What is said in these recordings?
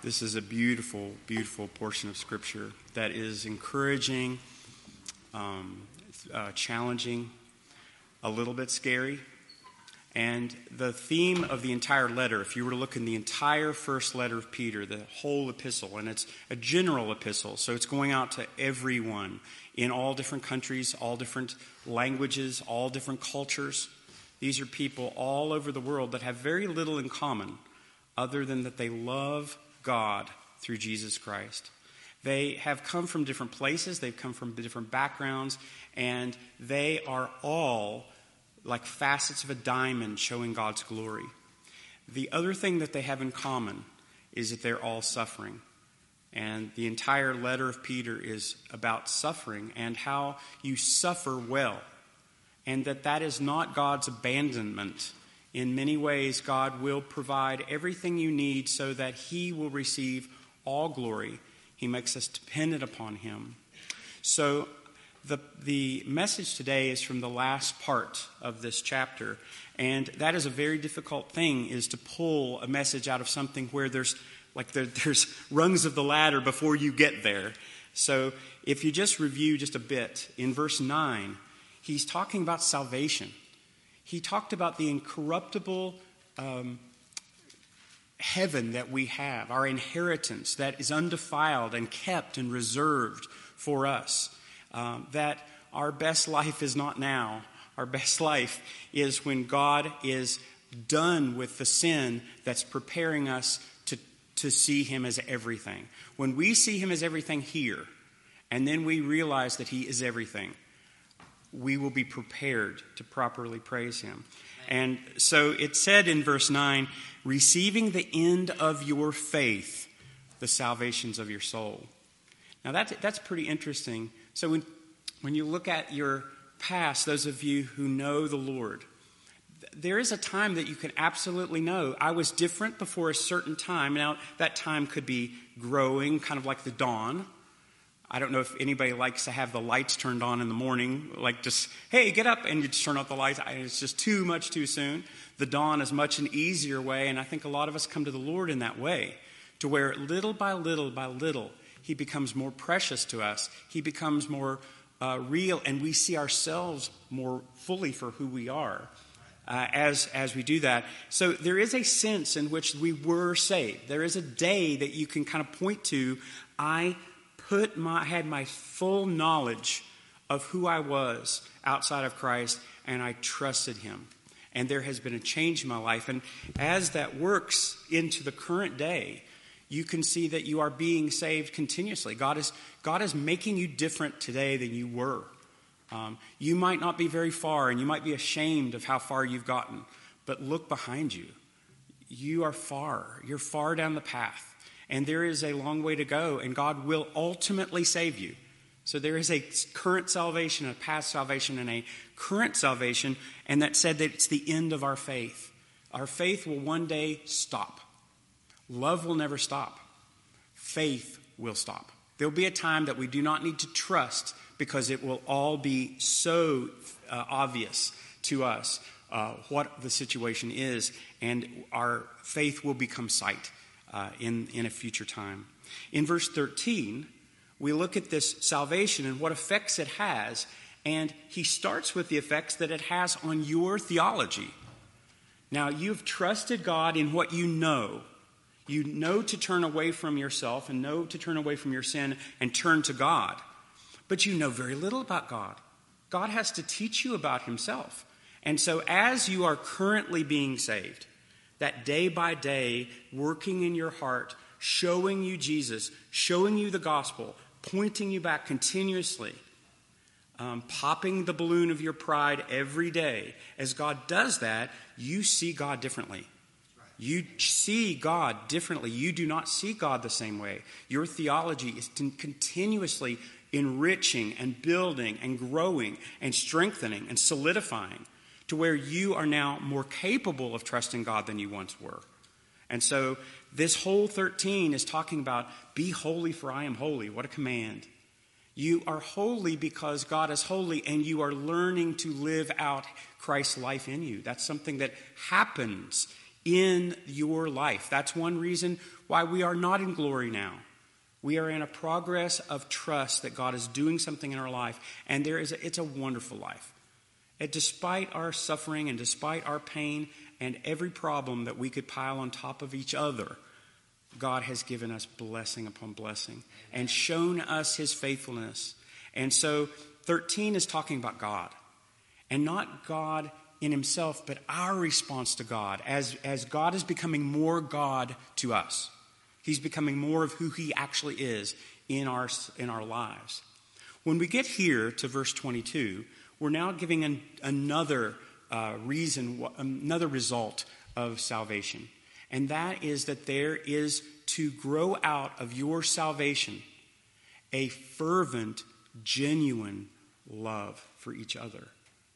This is a beautiful, beautiful portion of Scripture that is encouraging, um, uh, challenging, a little bit scary. And the theme of the entire letter, if you were to look in the entire first letter of Peter, the whole epistle, and it's a general epistle, so it's going out to everyone in all different countries, all different languages, all different cultures. These are people all over the world that have very little in common other than that they love God through Jesus Christ. They have come from different places, they've come from different backgrounds, and they are all like facets of a diamond showing God's glory. The other thing that they have in common is that they're all suffering. And the entire letter of Peter is about suffering and how you suffer well. And that that is not God's abandonment. In many ways, God will provide everything you need so that He will receive all glory. He makes us dependent upon Him. So, the, the message today is from the last part of this chapter. And that is a very difficult thing, is to pull a message out of something where there's like there, there's rungs of the ladder before you get there. So if you just review just a bit, in verse 9, he's talking about salvation. He talked about the incorruptible um, heaven that we have, our inheritance that is undefiled and kept and reserved for us. Um, that our best life is not now. Our best life is when God is done with the sin that's preparing us to, to see Him as everything. When we see Him as everything here, and then we realize that He is everything, we will be prepared to properly praise Him. And so it said in verse 9, receiving the end of your faith, the salvations of your soul. Now that's, that's pretty interesting so when, when you look at your past, those of you who know the Lord, there is a time that you can absolutely know I was different before a certain time. Now, that time could be growing, kind of like the dawn. I don't know if anybody likes to have the lights turned on in the morning, like just, hey, get up, and you just turn off the lights. It's just too much too soon. The dawn is much an easier way, and I think a lot of us come to the Lord in that way, to where little by little by little, he becomes more precious to us. He becomes more uh, real, and we see ourselves more fully for who we are uh, as, as we do that. So there is a sense in which we were saved. There is a day that you can kind of point to. I put my, had my full knowledge of who I was outside of Christ, and I trusted Him. And there has been a change in my life. And as that works into the current day, you can see that you are being saved continuously. God is, God is making you different today than you were. Um, you might not be very far, and you might be ashamed of how far you've gotten, but look behind you. You are far. You're far down the path, and there is a long way to go, and God will ultimately save you. So there is a current salvation, a past salvation, and a current salvation, and that said that it's the end of our faith. Our faith will one day stop. Love will never stop. Faith will stop. There'll be a time that we do not need to trust because it will all be so uh, obvious to us uh, what the situation is, and our faith will become sight uh, in, in a future time. In verse 13, we look at this salvation and what effects it has, and he starts with the effects that it has on your theology. Now, you've trusted God in what you know you know to turn away from yourself and know to turn away from your sin and turn to God. But you know very little about God. God has to teach you about Himself. And so, as you are currently being saved, that day by day, working in your heart, showing you Jesus, showing you the gospel, pointing you back continuously, um, popping the balloon of your pride every day, as God does that, you see God differently. You see God differently. You do not see God the same way. Your theology is continuously enriching and building and growing and strengthening and solidifying to where you are now more capable of trusting God than you once were. And so this whole 13 is talking about be holy for I am holy. What a command. You are holy because God is holy and you are learning to live out Christ's life in you. That's something that happens in your life. That's one reason why we are not in glory now. We are in a progress of trust that God is doing something in our life, and there is a, it's a wonderful life. And despite our suffering and despite our pain and every problem that we could pile on top of each other, God has given us blessing upon blessing and shown us his faithfulness. And so 13 is talking about God and not God in himself, but our response to God as, as God is becoming more God to us. He's becoming more of who he actually is in our, in our lives. When we get here to verse 22, we're now giving an, another uh, reason, another result of salvation. And that is that there is to grow out of your salvation a fervent, genuine love for each other.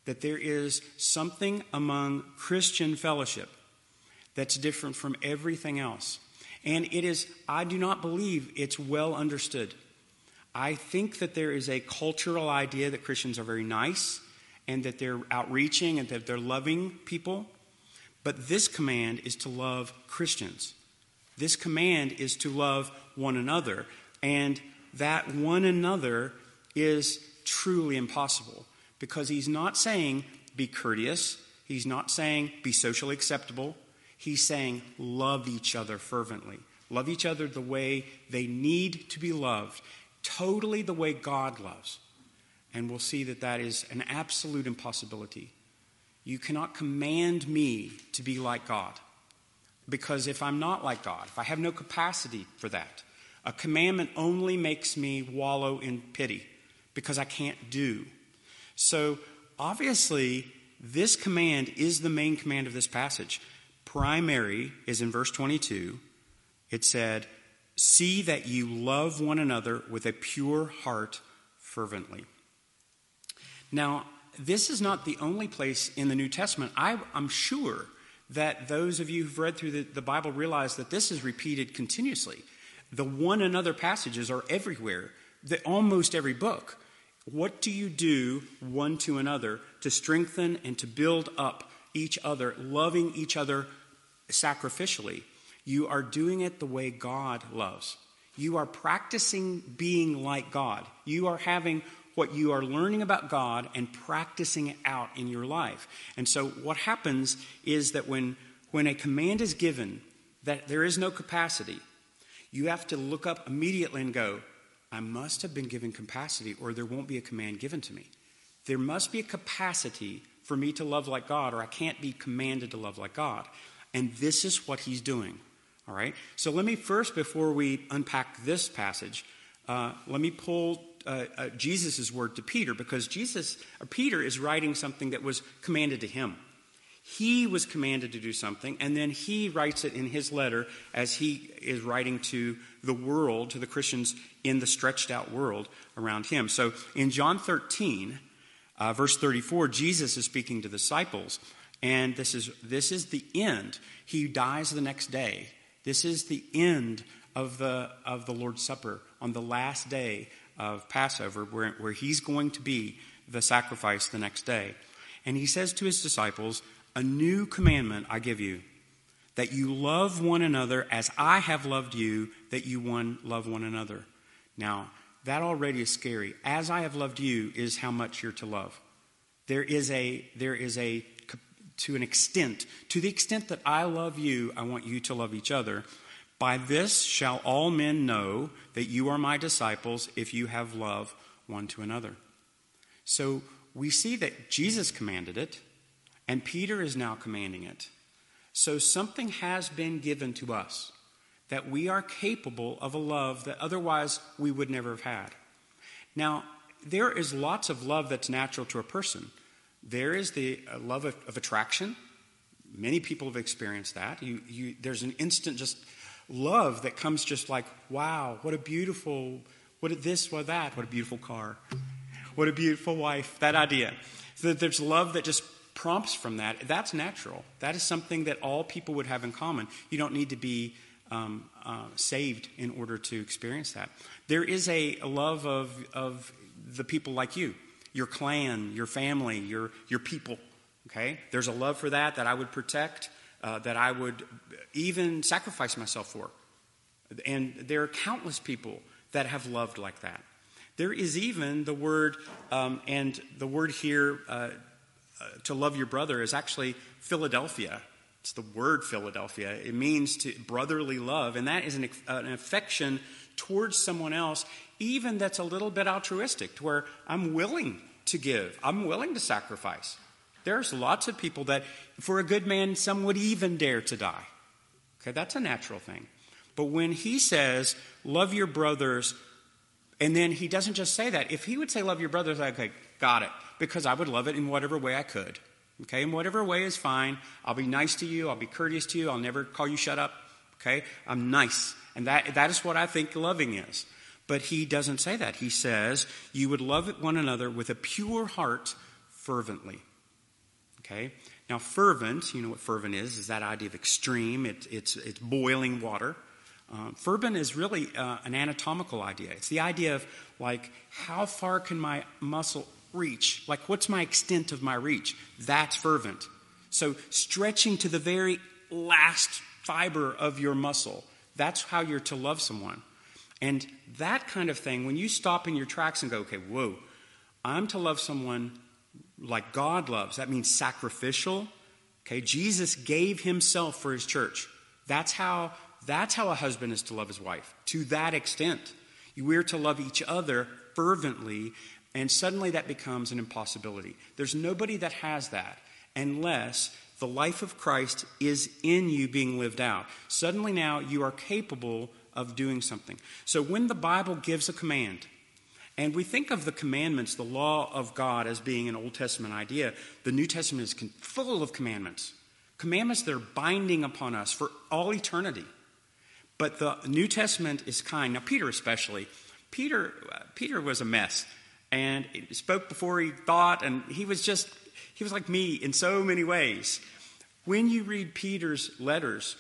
That there is something among Christian fellowship that's different from everything else. And it is, I do not believe it's well understood. I think that there is a cultural idea that Christians are very nice and that they're outreaching and that they're loving people. But this command is to love Christians. This command is to love one another. And that one another is truly impossible because he's not saying be courteous, he's not saying be socially acceptable. He's saying love each other fervently. Love each other the way they need to be loved, totally the way God loves. And we'll see that that is an absolute impossibility. You cannot command me to be like God. Because if I'm not like God, if I have no capacity for that, a commandment only makes me wallow in pity because I can't do. So, obviously, this command is the main command of this passage. Primary is in verse 22. It said, See that you love one another with a pure heart fervently. Now, this is not the only place in the New Testament. I, am sure that those of you who've read through the, the Bible realize that this is repeated continuously. The one another passages are everywhere, the, almost every book. What do you do one to another to strengthen and to build up each other, loving each other sacrificially? You are doing it the way God loves. You are practicing being like God. You are having what you are learning about God and practicing it out in your life. And so what happens is that when, when a command is given that there is no capacity, you have to look up immediately and go, I must have been given capacity or there won't be a command given to me. There must be a capacity for me to love like God or I can't be commanded to love like God. And this is what he's doing. All right? So let me first, before we unpack this passage, uh, let me pull uh, uh, Jesus' word to Peter because Jesus, or Peter is writing something that was commanded to him. He was commanded to do something, and then he writes it in his letter as he is writing to the world, to the Christians in the stretched out world around him. So in John 13, uh, verse 34, Jesus is speaking to disciples, and this is, this is the end. He dies the next day. This is the end of the, of the Lord's Supper on the last day of Passover, where, where he's going to be the sacrifice the next day. And he says to his disciples, A new commandment I give you, that you love one another as I have loved you, that you one love one another. Now, that already is scary. As I have loved you is how much you're to love. There is a, there is a, to an extent, to the extent that I love you, I want you to love each other. By this shall all men know that you are my disciples if you have love one to another. So we see that Jesus commanded it, and Peter is now commanding it. So something has been given to us that we are capable of a love that otherwise we would never have had. Now, there is lots of love that's natural to a person. There is the uh, love of, of attraction. Many people have experienced that. You, you, there's an instant just love that comes just like, wow, what a beautiful, what a this, what that, what a beautiful car, what a beautiful wife, that idea. So there's love that just prompts from that. That's natural. That is something that all people would have in common. You don't need to be um, uh, saved in order to experience that. There is a, a love of, of the people like you, your clan, your family, your, your people. Okay? There's a love for that that I would protect uh, that I would even sacrifice myself for. And there are countless people that have loved like that. There is even the word, um, and the word here uh, uh, to love your brother is actually Philadelphia. It's the word Philadelphia. It means to brotherly love, and that is an, an affection towards someone else, even that's a little bit altruistic, to where I'm willing to give, I'm willing to sacrifice. There's lots of people that, for a good man, some would even dare to die. Okay, that's a natural thing. But when he says, love your brothers, and then he doesn't just say that. If he would say, love your brothers, I'd okay, got it. Because I would love it in whatever way I could. Okay, in whatever way is fine. I'll be nice to you. I'll be courteous to you. I'll never call you shut up. Okay, I'm nice. And that, that is what I think loving is. But he doesn't say that. He says, you would love one another with a pure heart fervently. Okay? Now, fervent, you know what fervent is, is that idea of extreme. It, it's, it's boiling water. Um, fervent is really uh, an anatomical idea. It's the idea of, like, how far can my muscle reach? Like, what's my extent of my reach? That's fervent. So, stretching to the very last fiber of your muscle, that's how you're to love someone. And that kind of thing, when you stop in your tracks and go, okay, whoa, I'm to love someone like God loves. That means sacrificial. Okay, Jesus gave himself for his church. That's how that's how a husband is to love his wife. To that extent. We're to love each other fervently, and suddenly that becomes an impossibility. There's nobody that has that unless the life of Christ is in you being lived out. Suddenly now you are capable of doing something. So when the Bible gives a command, and we think of the commandments, the law of God, as being an Old Testament idea. The New Testament is full of commandments. Commandments that are binding upon us for all eternity. But the New Testament is kind. Now, Peter especially. Peter, uh, Peter was a mess and he spoke before he thought, and he was just, he was like me in so many ways. When you read Peter's letters,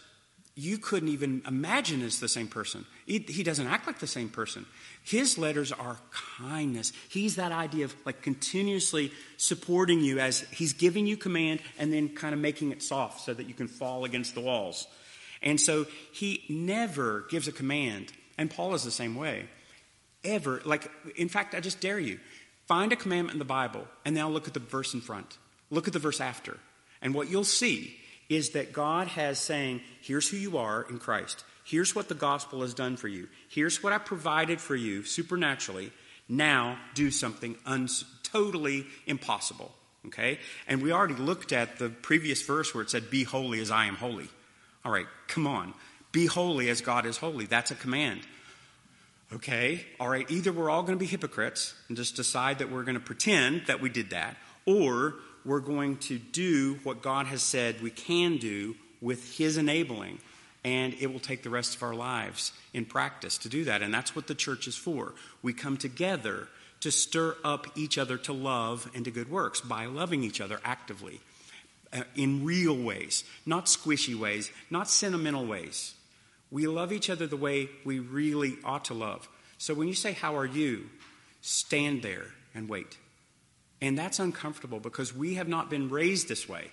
you couldn't even imagine is the same person. He, he, doesn't act like the same person. His letters are kindness. He's that idea of like continuously supporting you as he's giving you command and then kind of making it soft so that you can fall against the walls. And so he never gives a command. And Paul is the same way. Ever. Like, in fact, I just dare you find a commandment in the Bible and now look at the verse in front. Look at the verse after. And what you'll see is that God has saying, here's who you are in Christ. Here's what the gospel has done for you. Here's what I provided for you supernaturally. Now do something un- totally impossible. Okay? And we already looked at the previous verse where it said, Be holy as I am holy. All right, come on. Be holy as God is holy. That's a command. Okay, all right, either we're all going to be hypocrites and just decide that we're going to pretend that we did that, or we're going to do what God has said we can do with His enabling and it will take the rest of our lives in practice to do that. And that's what the church is for. We come together to stir up each other to love and to good works by loving each other actively uh, in real ways, not squishy ways, not sentimental ways. We love each other the way we really ought to love. So when you say, How are you? stand there and wait. And that's uncomfortable because we have not been raised this way.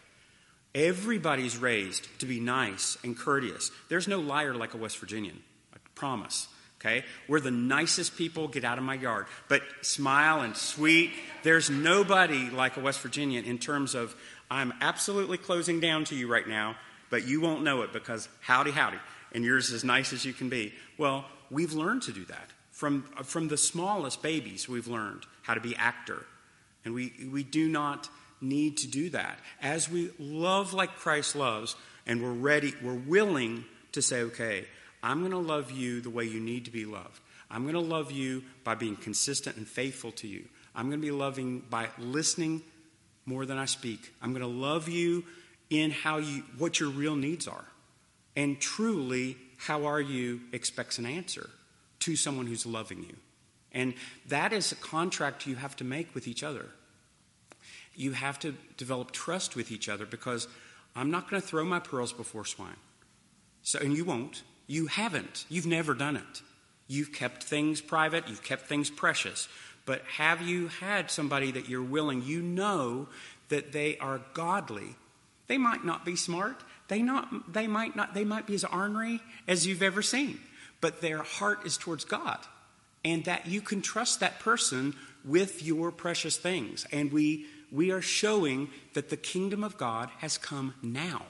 Everybody's raised to be nice and courteous. There's no liar like a West Virginian. I promise. Okay? We're the nicest people. Get out of my yard. But smile and sweet. There's nobody like a West Virginian in terms of, I'm absolutely closing down to you right now, but you won't know it because howdy, howdy. And you're as nice as you can be. Well, we've learned to do that. From, from the smallest babies, we've learned how to be actor. And we, we do not need to do that. As we love like Christ loves, and we're ready, we're willing to say, okay, I'm going to love you the way you need to be loved. I'm going to love you by being consistent and faithful to you. I'm going to be loving by listening more than I speak. I'm going to love you in how you what your real needs are. And truly, how are you expects an answer to someone who's loving you. And that is a contract you have to make with each other you have to develop trust with each other because I'm not going to throw my pearls before swine. So, and you won't. You haven't. You've never done it. You've kept things private, you've kept things precious. But have you had somebody that you're willing, you know that they are godly? They might not be smart, They, not, they, might not, they might be as ornery as you've ever seen, but their heart is towards God. And that you can trust that person with your precious things. And we, we are showing that the kingdom of God has come now.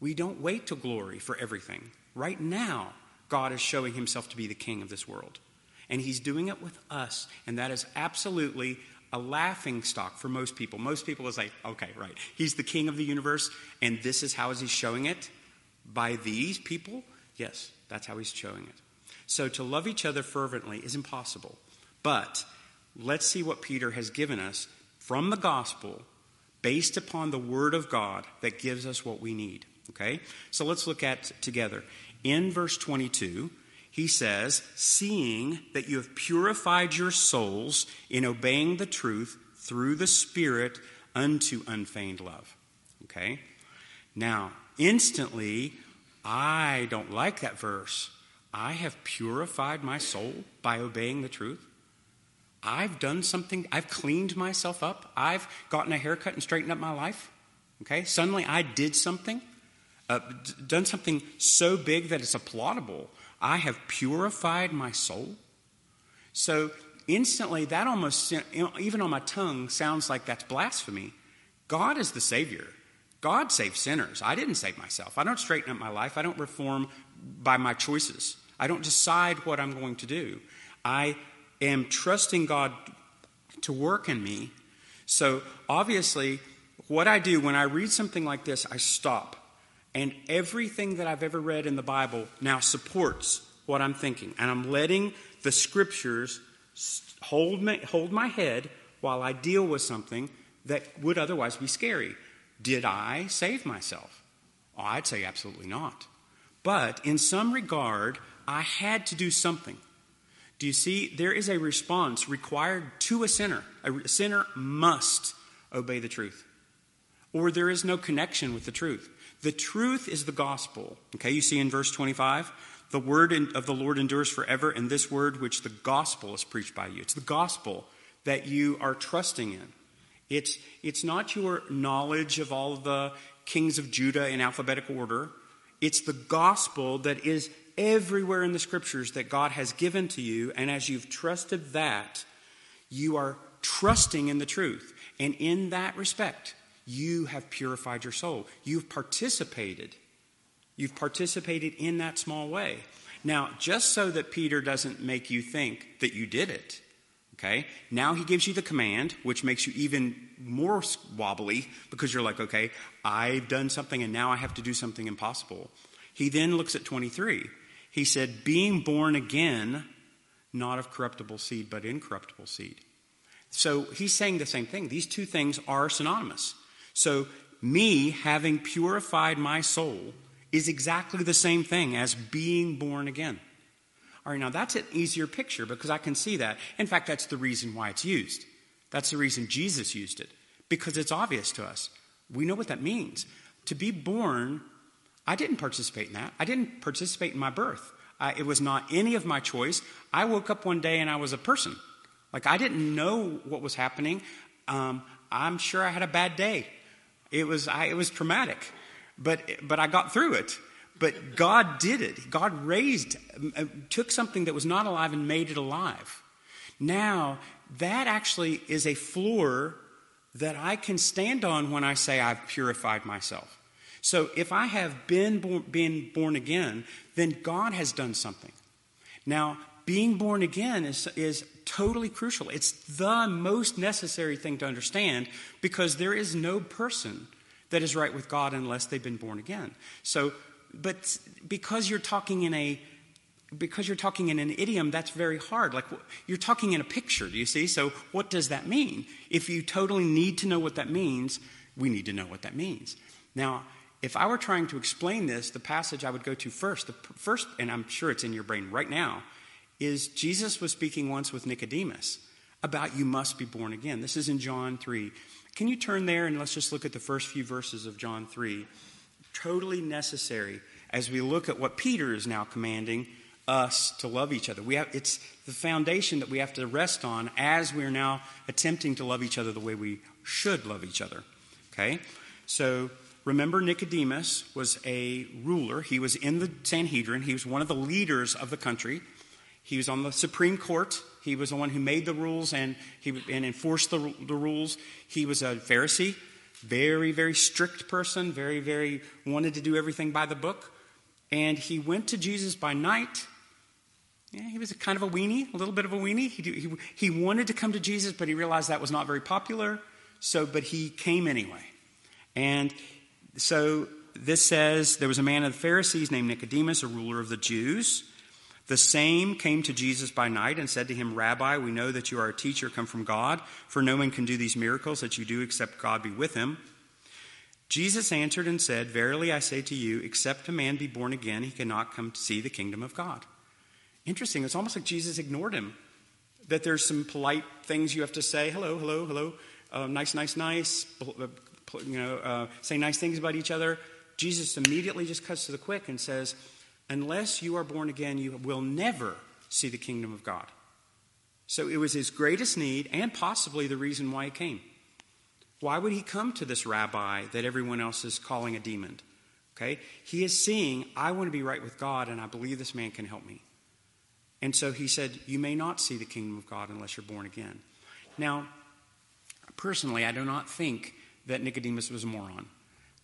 We don't wait till glory for everything. Right now, God is showing himself to be the king of this world. And he's doing it with us. And that is absolutely a laughing stock for most people. Most people is like, okay, right. He's the king of the universe, and this is how is he showing it? By these people? Yes, that's how he's showing it. So to love each other fervently is impossible. But let's see what Peter has given us from the gospel based upon the word of God that gives us what we need. Okay? So let's look at together. In verse 22, he says, Seeing that you have purified your souls in obeying the truth through the Spirit unto unfeigned love. Okay? Now, instantly, I don't like that verse. I have purified my soul by obeying the truth. I've done something, I've cleaned myself up, I've gotten a haircut and straightened up my life. Okay? Suddenly I did something, uh, done something so big that it's applaudable. I have purified my soul. So instantly, that almost, even on my tongue, sounds like that's blasphemy. God is the Savior. God saves sinners. I didn't save myself. I don't straighten up my life. I don't reform by my choices. I don't decide what I'm going to do. I am trusting God to work in me. So obviously, what I do when I read something like this, I stop. And everything that I've ever read in the Bible now supports what I'm thinking. And I'm letting the scriptures hold my, hold my head while I deal with something that would otherwise be scary. Did I save myself? Oh, I'd say absolutely not. But in some regard, I had to do something. Do you see? There is a response required to a sinner. A sinner must obey the truth, or there is no connection with the truth. The truth is the gospel. Okay, you see in verse 25, the word of the Lord endures forever, and this word which the gospel is preached by you. It's the gospel that you are trusting in. It's, it's not your knowledge of all the kings of Judah in alphabetical order. It's the gospel that is everywhere in the scriptures that God has given to you, and as you've trusted that, you are trusting in the truth. And in that respect, you have purified your soul. You've participated. You've participated in that small way. Now, just so that Peter doesn't make you think that you did it, okay, now he gives you the command, which makes you even more wobbly because you're like, okay, I've done something and now I have to do something impossible. He then looks at 23. He said, being born again, not of corruptible seed, but incorruptible seed. So he's saying the same thing. These two things are synonymous. So, me having purified my soul is exactly the same thing as being born again. All right, now that's an easier picture because I can see that. In fact, that's the reason why it's used. That's the reason Jesus used it because it's obvious to us. We know what that means. To be born, I didn't participate in that. I didn't participate in my birth. It was not any of my choice. I woke up one day and I was a person. Like I didn't know what was happening. Um, I'm sure I had a bad day. It was, I, it was traumatic, but, but I got through it. But God did it. God raised, took something that was not alive and made it alive. Now, that actually is a floor that I can stand on when I say I've purified myself. So if I have been born, been born again, then God has done something. Now, being born again is, is totally crucial. It's the most necessary thing to understand because there is no person that is right with God unless they've been born again. So, but because you're talking in a because you're talking in an idiom, that's very hard. Like you're talking in a picture, do you see? So, what does that mean? If you totally need to know what that means, we need to know what that means. Now, if I were trying to explain this, the passage I would go to first, the first, and I'm sure it's in your brain right now, is Jesus was speaking once with Nicodemus about you must be born again. This is in John 3. Can you turn there and let's just look at the first few verses of John 3? Totally necessary as we look at what Peter is now commanding us to love each other. We have, it's the foundation that we have to rest on as we're now attempting to love each other the way we should love each other. Okay? So remember, Nicodemus was a ruler. He was in the Sanhedrin, he was one of the leaders of the country. He was on the Supreme Court. He was the one who made the rules and, he, and enforced the, the rules. He was a Pharisee, very, very strict person, very, very wanted to do everything by the book. And he went to Jesus by night. Yeah, he was kind of a weenie, a little bit of a weenie. He, he, he wanted to come to Jesus, but he realized that was not very popular. So, but he came anyway. And so this says there was a man of the Pharisees named Nicodemus, a ruler of the Jews. The same came to Jesus by night and said to him, Rabbi, we know that you are a teacher come from God, for no one can do these miracles that you do except God be with him. Jesus answered and said, Verily I say to you, except a man be born again, he cannot come to see the kingdom of God. Interesting. It's almost like Jesus ignored him. That there's some polite things you have to say hello, hello, hello, uh, nice, nice, nice, uh, you know, uh, say nice things about each other. Jesus immediately just cuts to the quick and says, Unless you are born again, you will never see the kingdom of God. So it was his greatest need and possibly the reason why he came. Why would he come to this rabbi that everyone else is calling a demon? Okay? He is seeing, I want to be right with God and I believe this man can help me. And so he said, You may not see the kingdom of God unless you're born again. Now, personally, I do not think that Nicodemus was a moron.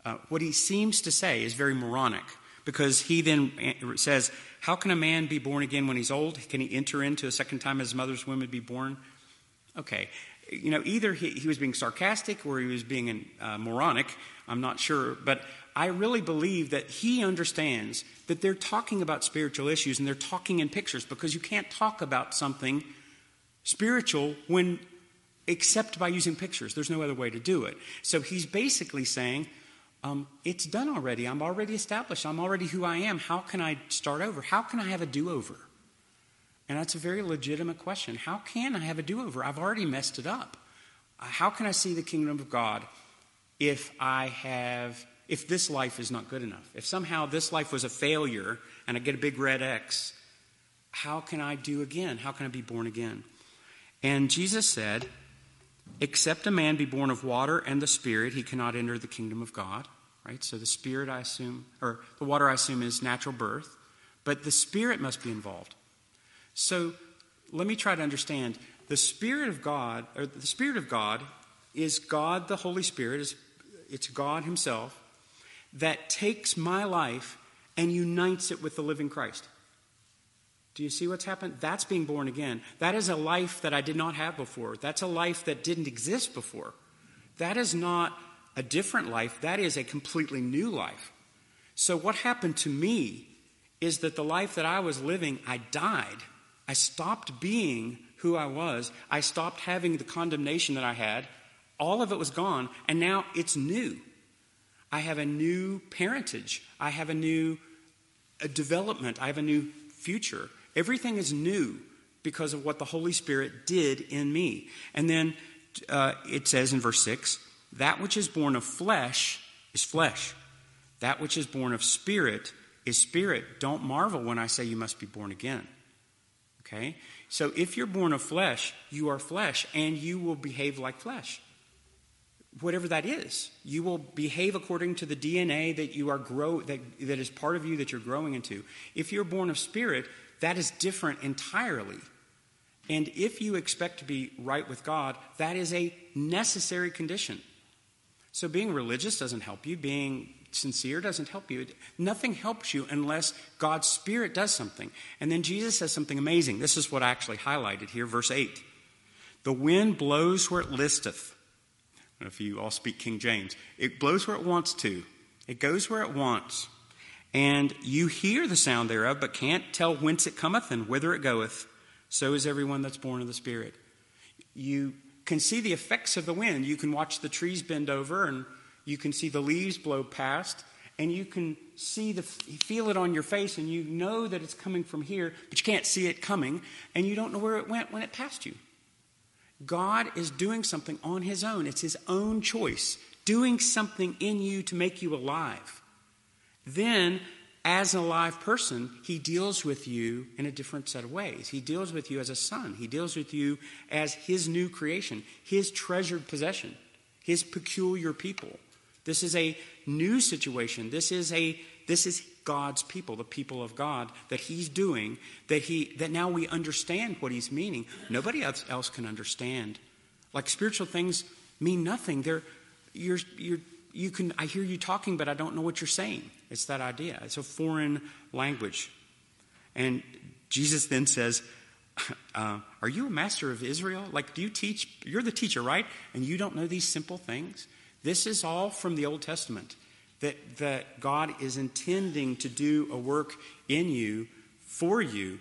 Uh, what he seems to say is very moronic because he then says, How can a man be born again when he's old? Can he enter into a second time his mother's womb and be born? Okay. You know, either he, he was being sarcastic or he was being uh, moronic. I'm not sure. But I really believe that he understands that they're talking about spiritual issues and they're talking in pictures because you can't talk about something spiritual when except by using pictures. There's no other way to do it. So he's basically saying, um, it's done already. I'm already established. I'm already who I am. How can I start over? How can I have a do over? And that's a very legitimate question. How can I have a do over? I've already messed it up. Uh, how can I see the kingdom of God if I have, if this life is not good enough? If somehow this life was a failure and I get a big red X, how can I do again? How can I be born again? And Jesus said, Except a man be born of water and the Spirit, he cannot enter the kingdom of God. Right? So the Spirit, I assume, or the water, I assume, is natural birth, but the Spirit must be involved. So let me try to understand. The Spirit of God, or the Spirit of God, is God, the Holy Spirit, is, it's God Himself that takes my life and unites it with the living Christ. Do you see what's happened? That's being born again. That is a life that I did not have before. That's a life that didn't exist before. That is not a different life, that is a completely new life. So, what happened to me is that the life that I was living, I died. I stopped being who I was. I stopped having the condemnation that I had. All of it was gone, and now it's new. I have a new parentage. I have a new a development. I have a new future. Everything is new because of what the Holy Spirit did in me. And then uh, it says in verse 6 that which is born of flesh is flesh, that which is born of spirit is spirit. Don't marvel when I say you must be born again. Okay? So if you're born of flesh, you are flesh, and you will behave like flesh. Whatever that is, you will behave according to the DNA that you are grow that, that is part of you that you're growing into. If you're born of spirit, that is different entirely. And if you expect to be right with God, that is a necessary condition. So being religious doesn't help you, being sincere doesn't help you. Nothing helps you unless God's Spirit does something. And then Jesus says something amazing. This is what I actually highlighted here, verse 8. The wind blows where it listeth. if you all speak King James, it blows where it wants to, it goes where it wants. And you hear the sound thereof, but can't tell whence it cometh and whither it goeth. So is everyone that's born of the Spirit. You can see the effects of the wind. You can watch the trees bend over, and you can see the leaves blow past, and you can see the feel it on your face, and you know that it's coming from here, but you can't see it coming, and you don't know where it went when it passed you. God is doing something on His own. It's His own choice, doing something in you to make you alive. Then, as an alive person, he deals with you in a different set of ways. He deals with you as a son, he deals with you as his new creation, his treasured possession, his peculiar people. This is a new situation. This is a this is God's people, the people of God that he's doing that he that now we understand what he's meaning. Nobody else, else can understand. Like spiritual things mean nothing. They're you're you're you can I hear you talking but I don't know what you're saying. It's that idea. It's a foreign language. And Jesus then says, uh, Are you a master of Israel? Like, do you teach? You're the teacher, right? And you don't know these simple things? This is all from the Old Testament that, that God is intending to do a work in you, for you.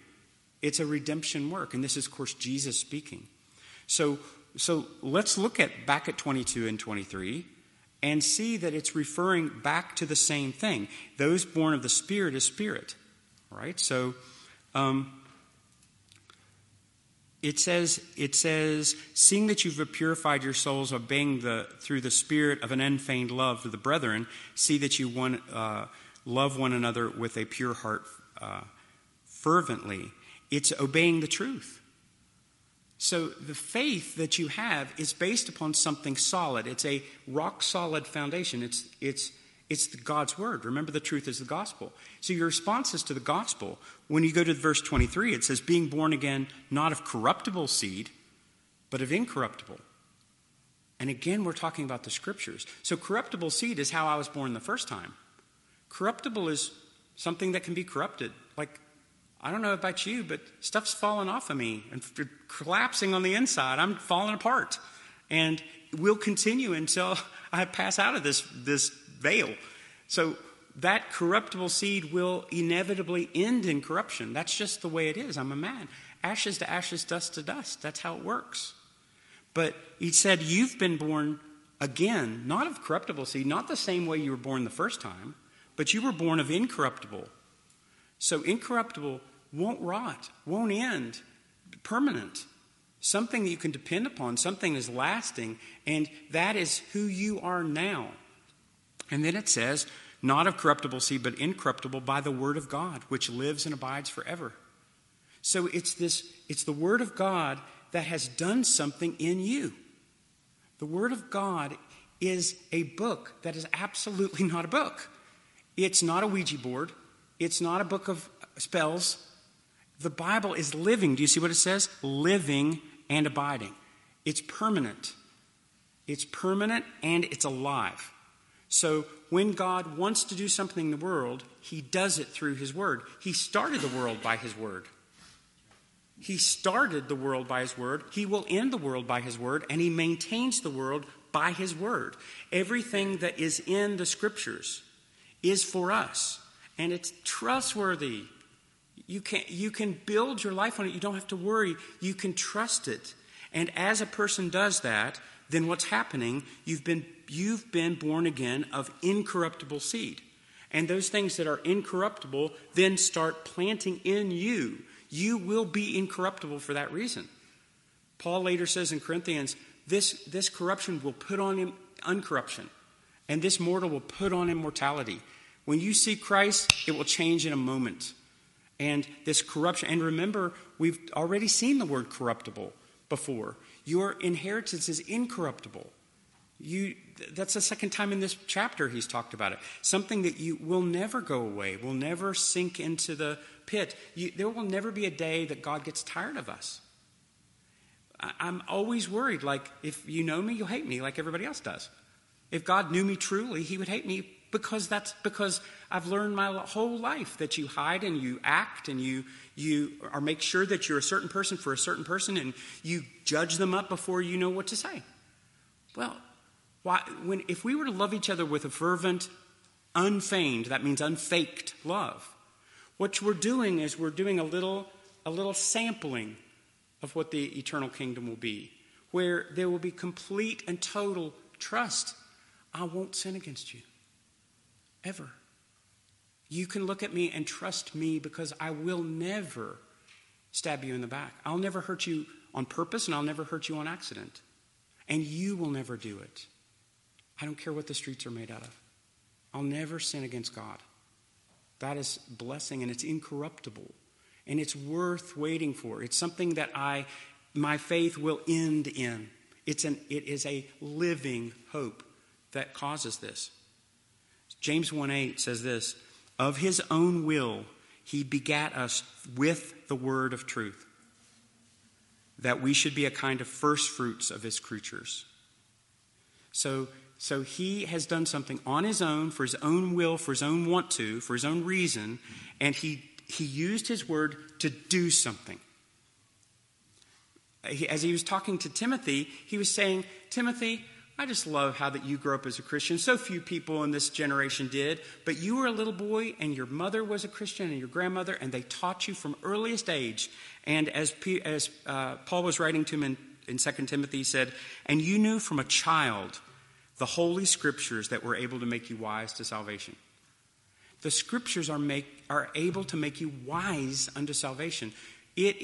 It's a redemption work. And this is, of course, Jesus speaking. So, so let's look at back at 22 and 23 and see that it's referring back to the same thing. Those born of the Spirit is Spirit. Right? So, um, it says, it says, seeing that you've purified your souls, obeying the through the spirit of an unfeigned love for the brethren, see that you one, uh, love one another with a pure heart uh, fervently. It's obeying the truth. So the faith that you have is based upon something solid. It's a rock solid foundation. It's, it's it's God's word. Remember, the truth is the gospel. So your responses to the gospel, when you go to verse 23, it says, being born again, not of corruptible seed, but of incorruptible. And again, we're talking about the scriptures. So corruptible seed is how I was born the first time. Corruptible is something that can be corrupted. Like, I don't know about you, but stuff's falling off of me and collapsing on the inside. I'm falling apart. And we'll continue until I pass out of this, this veil. So that corruptible seed will inevitably end in corruption. That's just the way it is. I'm a man. Ashes to ashes, dust to dust. That's how it works. But he said, You've been born again, not of corruptible seed, not the same way you were born the first time, but you were born of incorruptible. So incorruptible won't rot, won't end, permanent. Something that you can depend upon, something is lasting, and that is who you are now. And then it says, not of corruptible seed, but incorruptible by the word of God, which lives and abides forever. So it's this, it's the word of God that has done something in you. The word of God is a book that is absolutely not a book. It's not a Ouija board. It's not a book of spells. The Bible is living. Do you see what it says? Living and abiding. It's permanent. It's permanent and it's alive. So when God wants to do something in the world, he does it through his word. He started the world by his word. He started the world by his word. He will end the world by his word, and he maintains the world by his word. Everything that is in the scriptures is for us, and it's trustworthy. You can, you can build your life on it. You don't have to worry. You can trust it. And as a person does that, then what's happening? You've been you've been born again of incorruptible seed. And those things that are incorruptible then start planting in you. You will be incorruptible for that reason. Paul later says in Corinthians, this, this corruption will put on him uncorruption, and this mortal will put on immortality. When you see Christ, it will change in a moment. And this corruption, and remember, we've already seen the word corruptible before. Your inheritance is incorruptible. You, that's the second time in this chapter he's talked about it. Something that you will never go away, will never sink into the pit. You, there will never be a day that God gets tired of us. I, I'm always worried, like, if you know me, you'll hate me like everybody else does. If God knew me truly, he would hate me because that's because I've learned my whole life that you hide and you act and you you or make sure that you're a certain person for a certain person and you judge them up before you know what to say. Well, why, when, if we were to love each other with a fervent, unfeigned, that means unfaked love, what we're doing is we're doing a little, a little sampling of what the eternal kingdom will be, where there will be complete and total trust. I won't sin against you. Ever. You can look at me and trust me because I will never stab you in the back. I'll never hurt you on purpose and I'll never hurt you on accident. And you will never do it. I don't care what the streets are made out of. I'll never sin against God. That is blessing and it's incorruptible. And it's worth waiting for. It's something that I my faith will end in. It's an it is a living hope that causes this. James 1 8 says this Of his own will, he begat us with the word of truth, that we should be a kind of first fruits of his creatures. So, so he has done something on his own, for his own will, for his own want to, for his own reason, and he, he used his word to do something. As he was talking to Timothy, he was saying, Timothy, I just love how that you grew up as a Christian. So few people in this generation did, but you were a little boy and your mother was a Christian and your grandmother, and they taught you from earliest age. And as, P, as uh, Paul was writing to him in, in 2 Timothy, he said, And you knew from a child the holy scriptures that were able to make you wise to salvation. The scriptures are, make, are able to make you wise unto salvation. It